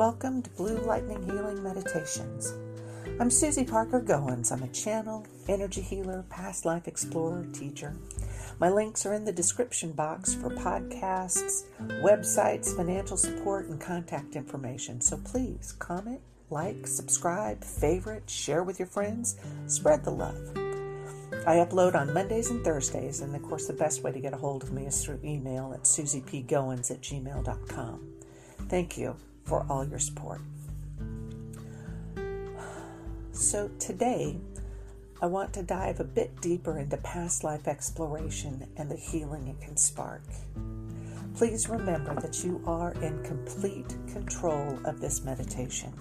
welcome to Blue Lightning Healing Meditations. I'm Susie Parker Goins. I'm a channel, energy healer, past life explorer, teacher. My links are in the description box for podcasts, websites, financial support, and contact information. So please comment, like, subscribe, favorite, share with your friends, spread the love. I upload on Mondays and Thursdays, and of course, the best way to get a hold of me is through email at susiepgoins at gmail.com. Thank you for all your support. So, today, I want to dive a bit deeper into past life exploration and the healing it can spark. Please remember that you are in complete control of this meditation.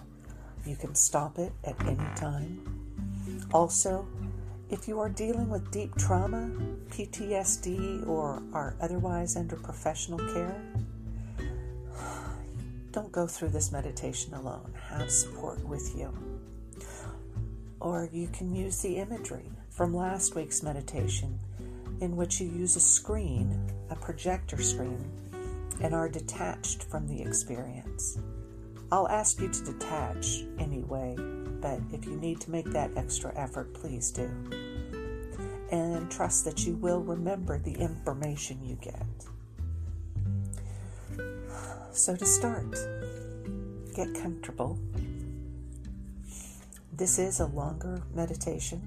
You can stop it at any time. Also, if you are dealing with deep trauma, PTSD, or are otherwise under professional care, don't go through this meditation alone. Have support with you. Or you can use the imagery from last week's meditation, in which you use a screen, a projector screen, and are detached from the experience. I'll ask you to detach anyway, but if you need to make that extra effort, please do. And trust that you will remember the information you get. So, to start, get comfortable. This is a longer meditation.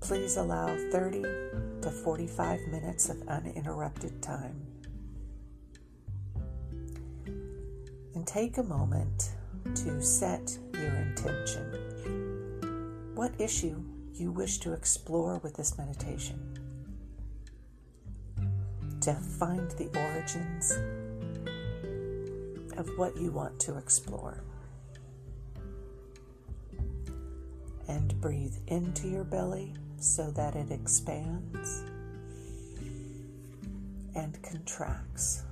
Please allow 30 to 45 minutes of uninterrupted time. And take a moment to set your intention. What issue you wish to explore with this meditation? To find the origins of what you want to explore. And breathe into your belly so that it expands and contracts.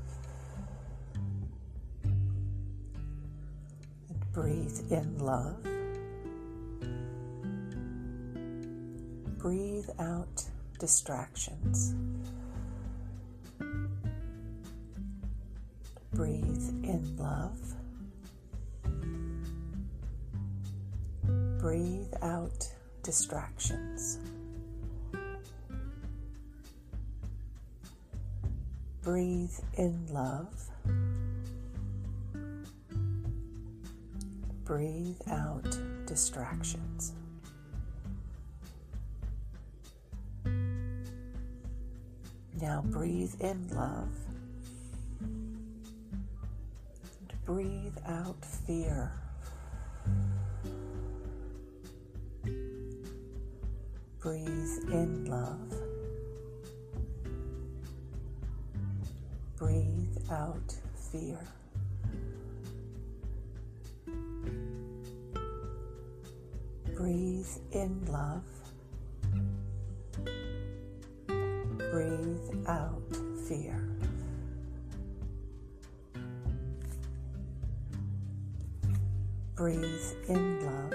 And breathe in love. Breathe out distractions. Breathe in love. Breathe out distractions. Breathe in love. Breathe out distractions. Now breathe in love. Breathe out fear. Breathe in love. Breathe out fear. Breathe in love.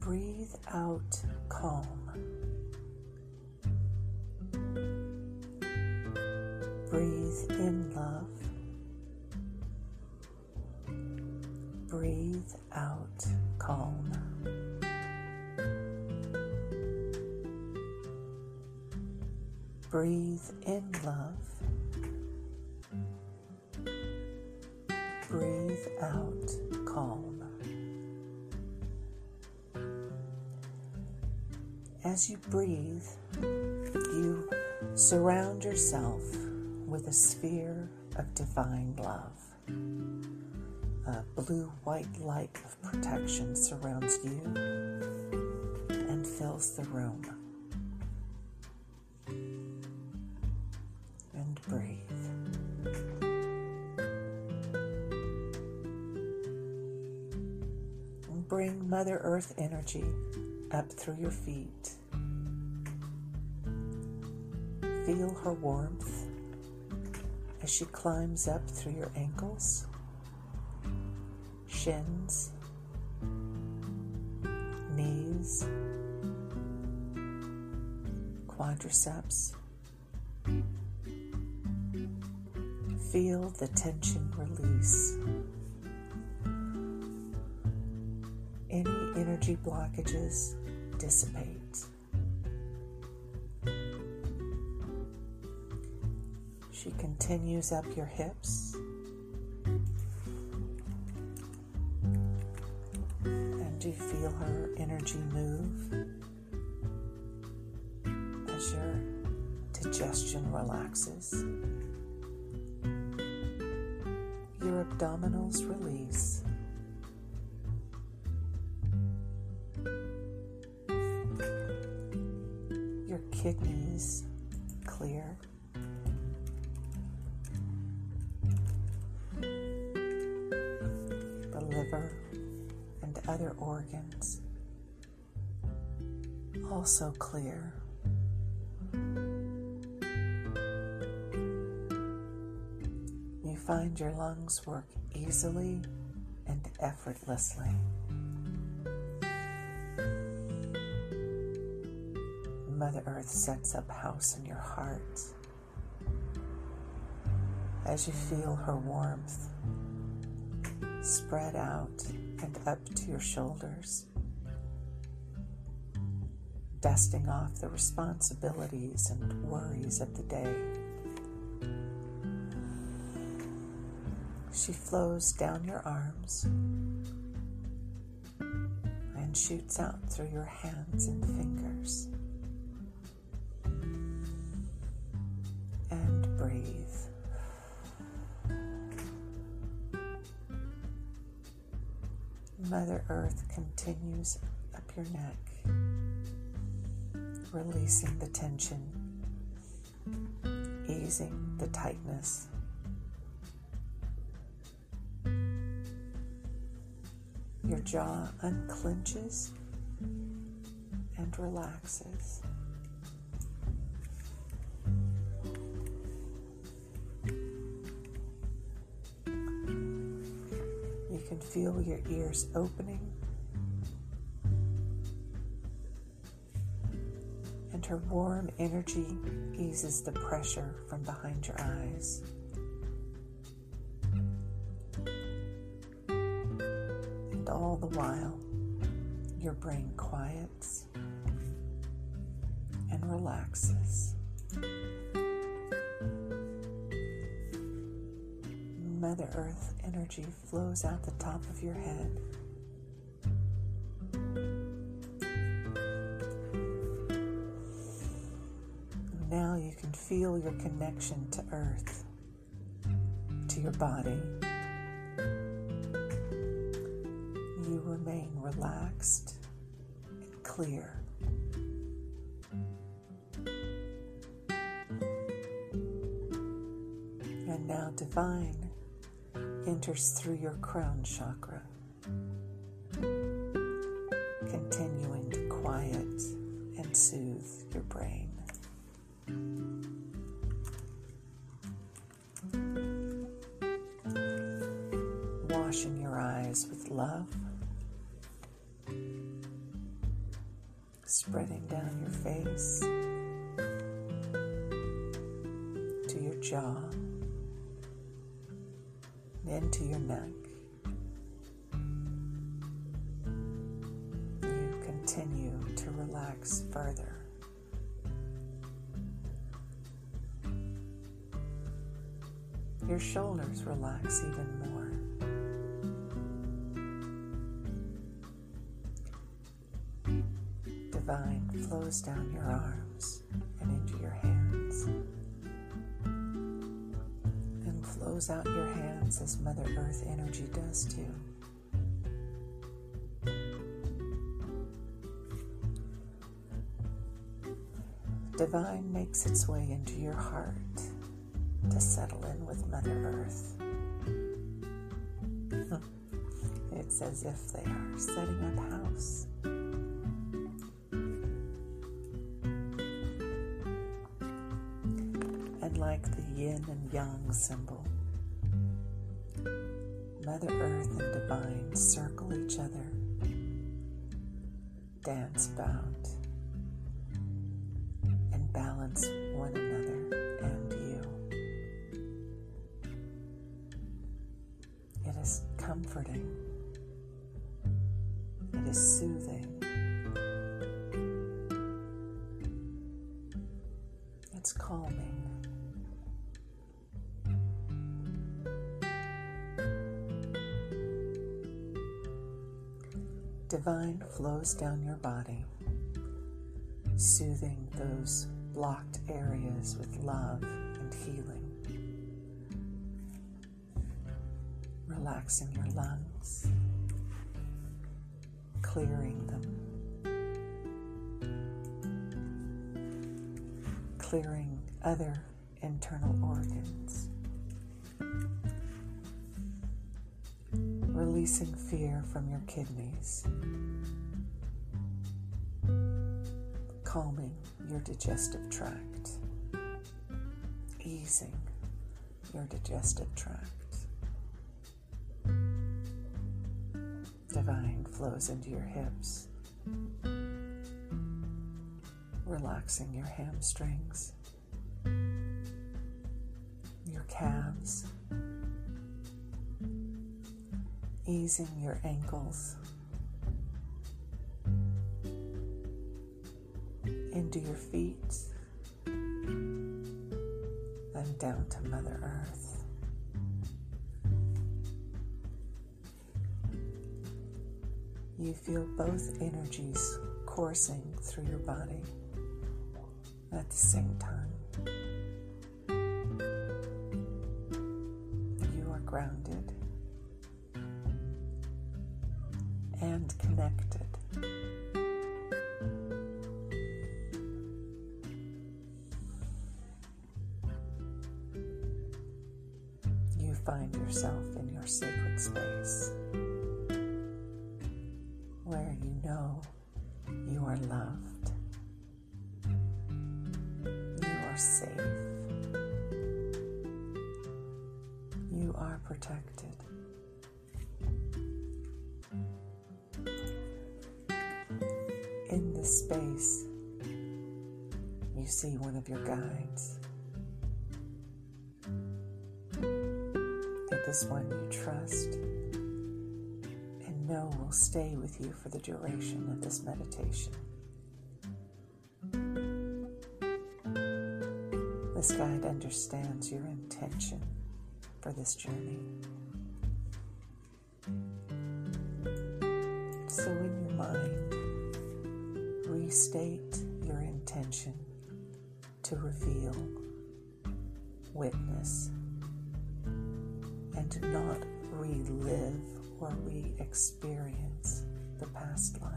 Breathe out calm. Breathe in love. Breathe out calm. Breathe in love. As you breathe, you surround yourself with a sphere of divine love. A blue white light of protection surrounds you and fills the room. And breathe. bring Mother Earth energy up through your feet. Feel her warmth as she climbs up through your ankles, shins, knees, quadriceps. feel the tension release. Any energy blockages dissipate. Continues up your hips. And you feel her energy move as your digestion relaxes. Your abdominals release. Clear. You find your lungs work easily and effortlessly. Mother Earth sets up house in your heart as you feel her warmth spread out and up to your shoulders, dusting off the responsibilities and worries of the day. She flows down your arms and shoots out through your hands and fingers. And breathe. Mother Earth continues up your neck, releasing the tension, easing the tightness. Your jaw unclenches and relaxes. You can feel your ears opening her warm energy eases the pressure from behind your eyes. And all the while, your brain quiets and relaxes. Mother Earth energy flows out the top of your head. Can feel your connection to Earth, to your body. You remain relaxed and clear. And now divine enters through your crown chakra, continuing to quiet and soothe your brain. Love, spreading down your face to your jaw and into your neck. You continue to relax further. Your shoulders relax even more. Down your arms and into your hands and flows out your hands as Mother Earth energy does too. Divine makes its way into your heart to settle in with Mother Earth. It's as if they are setting up house. yang symbol. Mother Earth and Divine circle each other, dance bound, and balance one another and you. It is comforting, it is soothing. Divine flows down your body, soothing those blocked areas with love and healing. Relaxing your lungs, clearing them, clearing other internal organs. Releasing fear from your kidneys, calming your digestive tract, easing your digestive tract. Divine flows into your hips, relaxing your hamstrings, your calves easing your ankles into your feet and down to Mother Earth. You feel both energies coursing through your body at the same time. It is one you trust and know will stay with you for the duration of this meditation. This guide understands your intention for this journey. So, in your mind, restate your intention to reveal, witness, and not relive or re experience the past life.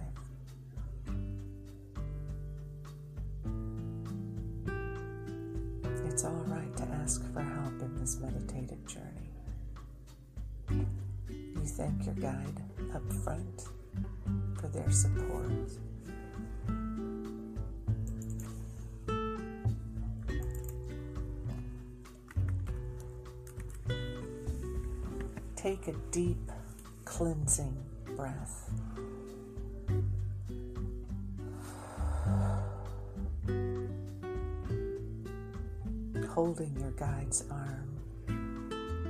It's all right to ask for help in this meditative journey. You thank your guide up front for their support. Take a deep, cleansing breath. Holding your guide's arm,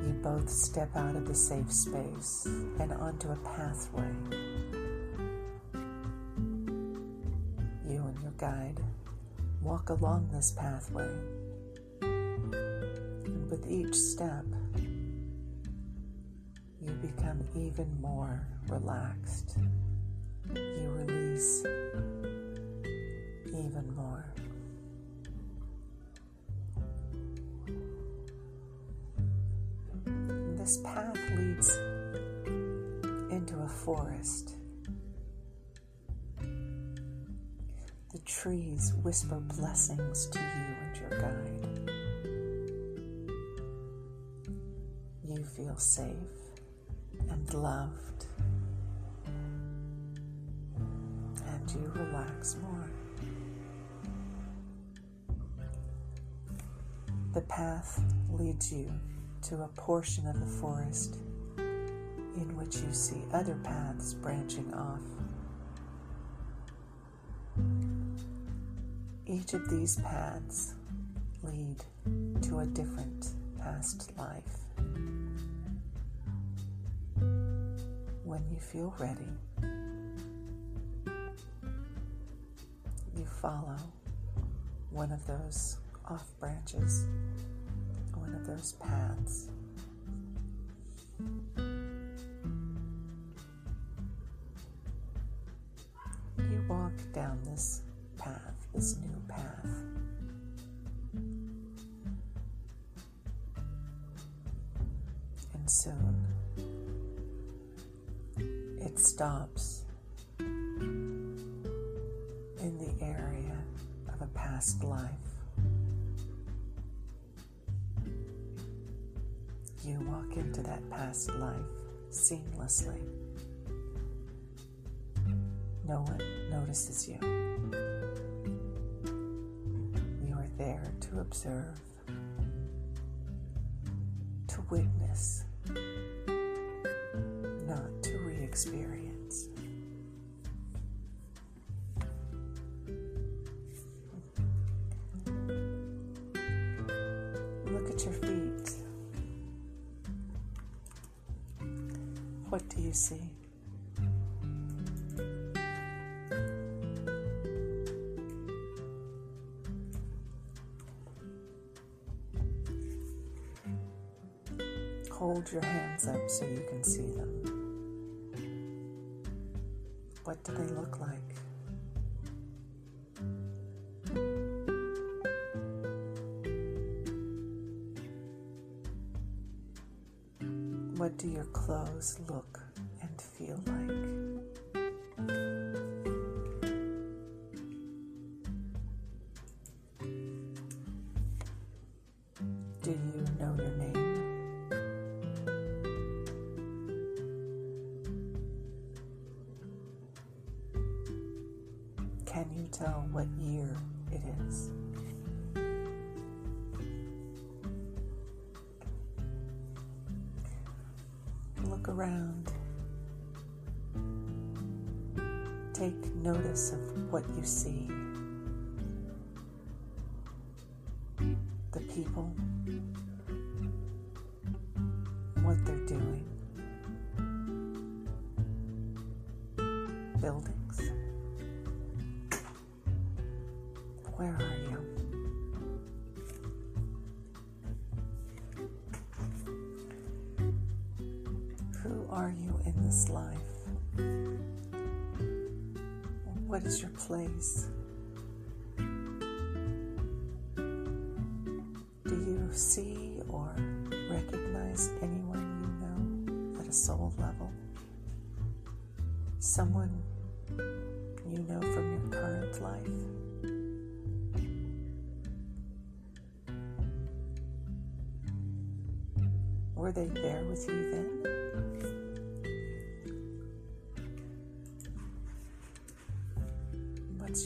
you both step out of the safe space and onto a pathway. You and your guide walk along this pathway, and with each step, even more relaxed. You release even more. This path leads into a forest. The trees whisper blessings to you and your guide. You feel safe and loved, and you relax more. The path leads you to a portion of the forest in which you see other paths branching off. Each of these paths lead to a different past life. You feel ready, you follow one of those off branches, one of those paths. You walk down this path, this new path. And soon it stops in the area of a past life. You walk into that past life seamlessly. No one notices you. You are there to observe, to witness, experience. Look at your feet. What do you see? Hold your hands up so you can see them. What do they look like? Tell what year it is? Look around. Take notice of what you see. Is your place? Do you see or recognize anyone you know at a soul level? Someone you know from your current life? Were they there with you then?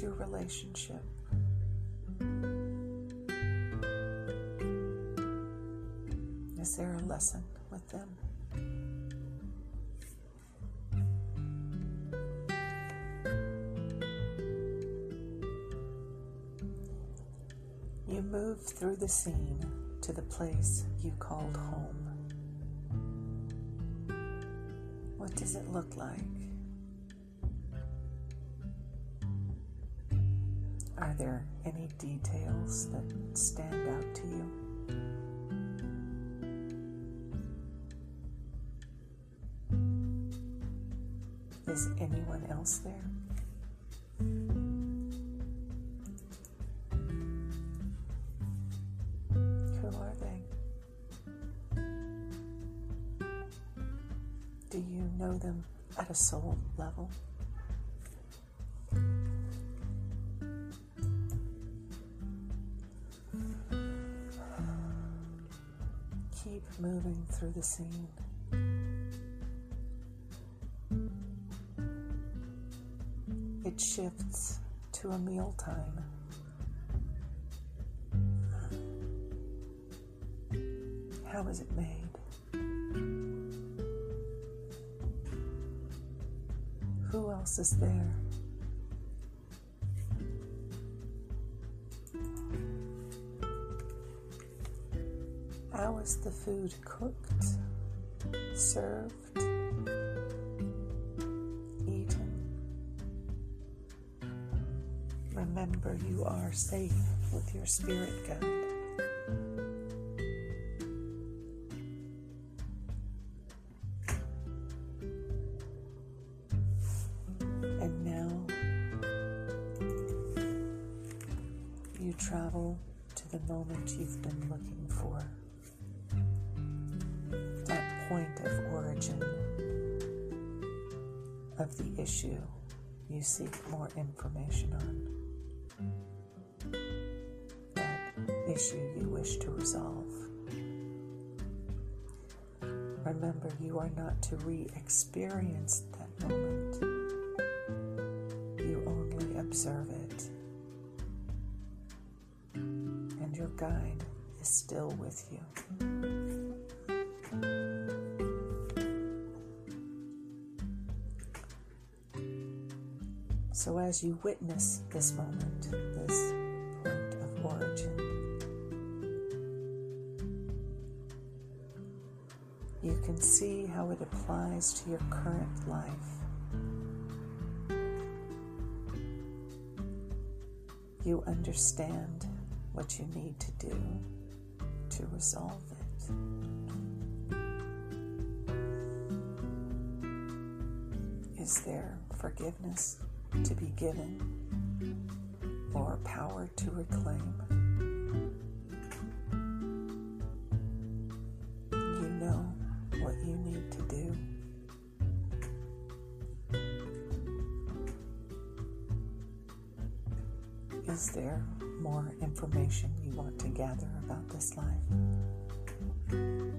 Your relationship? Is there a lesson with them? You move through the scene to the place you called home. What does it look like? Are there any details that stand out to you? Is anyone else there? Who are they? Do you know them at a soul level? It shifts to a mealtime. How is it made? Who else is there? gets the food cooked, served, eaten. Remember, you are safe with your spirit guide. Of the issue you seek more information on. That issue you wish to resolve. Remember, you are not to re experience that moment, you only observe it. And your guide is still with you. As you witness this moment, this point of origin, you can see how it applies to your current life. You understand what you need to do to resolve it. Is there forgiveness? To be given or power to reclaim. You know what you need to do. Is there more information you want to gather about this life? You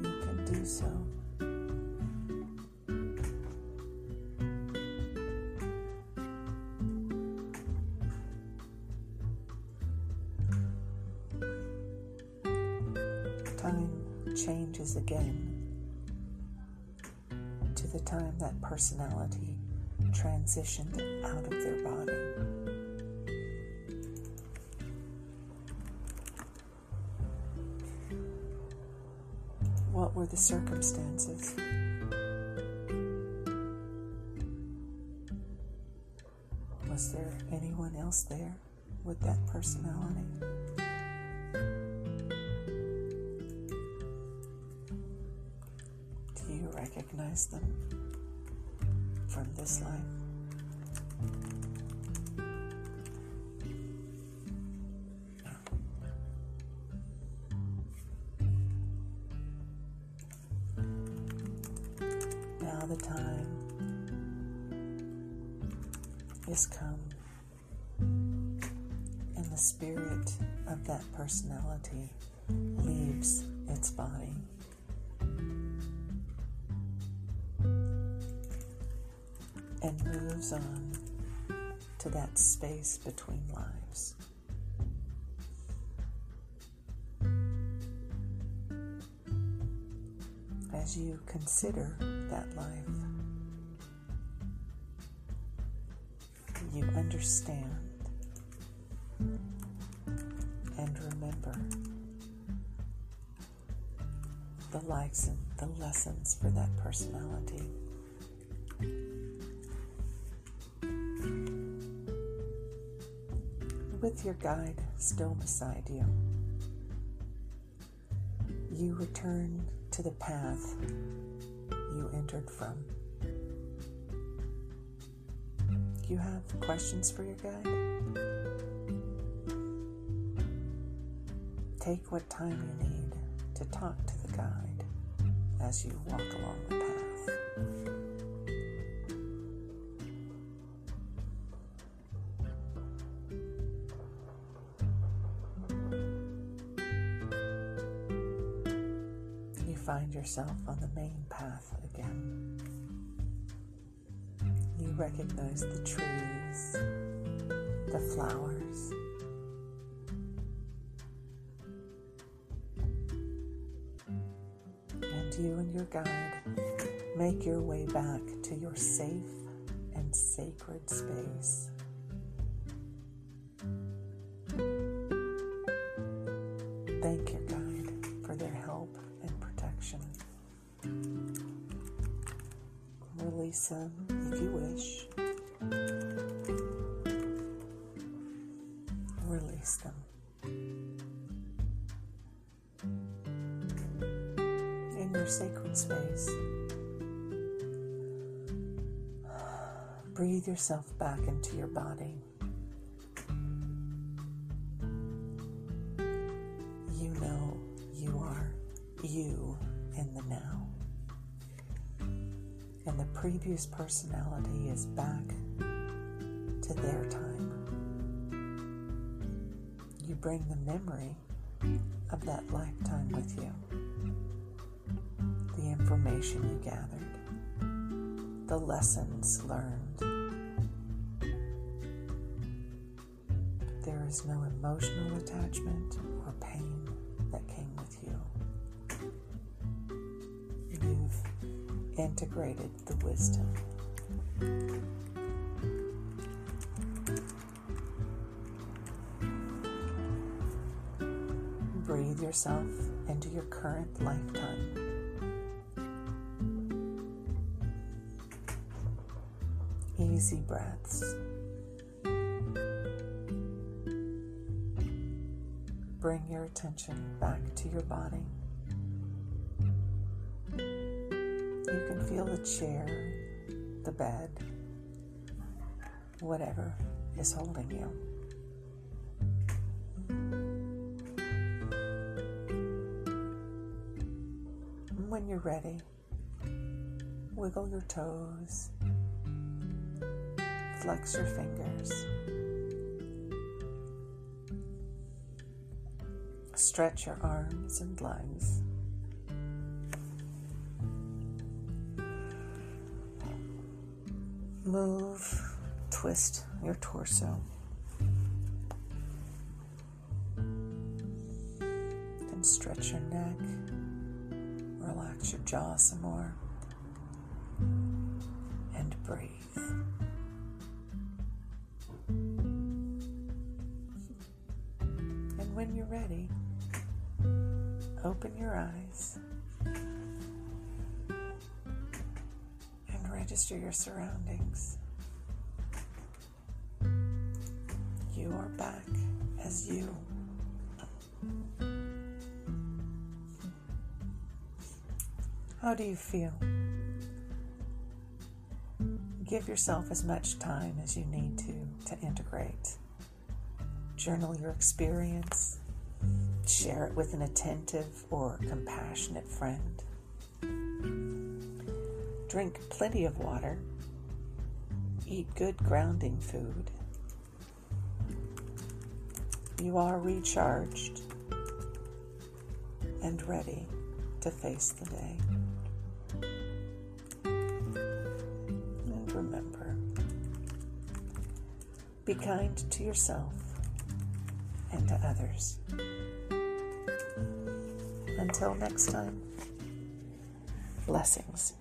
can do so. Changes again to the time that personality transitioned out of their body. What were the circumstances? Was there anyone else there with that personality? Recognize them from this life? Now the time is come, and the spirit of that personality leaves its body. And moves on to that space between lives. As you consider that life, you understand and remember the likes and the lessons for that personality. With your guide still beside you. You return to the path you entered from. You have questions for your guide? Take what time you need to talk to the guide as you walk along the path. Yourself on the main path again. You recognize the trees, the flowers. And you and your guide make your way back to your safe and sacred space. Release them if you wish. Release them. In your sacred space, breathe yourself back into your body. Previous personality is back to their time. You bring the memory of that lifetime with you, the information you gathered, the lessons learned. There is no emotional attachment or pain that came with you. Integrated the wisdom. Breathe yourself into your current lifetime. Easy breaths. Bring your attention back to your body. Feel the chair, the bed, whatever is holding you. When you're ready, wiggle your toes, flex your fingers, stretch your arms and legs. Move, twist your torso. And stretch your neck. Relax your jaw some more. And breathe. And when you're ready, open your eyes. Register your surroundings. You are back as you. How do you feel? Give yourself as much time as you need to to integrate. Journal your experience. Share it with an attentive or compassionate friend. Drink plenty of water. Eat good grounding food. You are recharged and ready to face the day. And remember, be kind to yourself and to others. Until next time, blessings.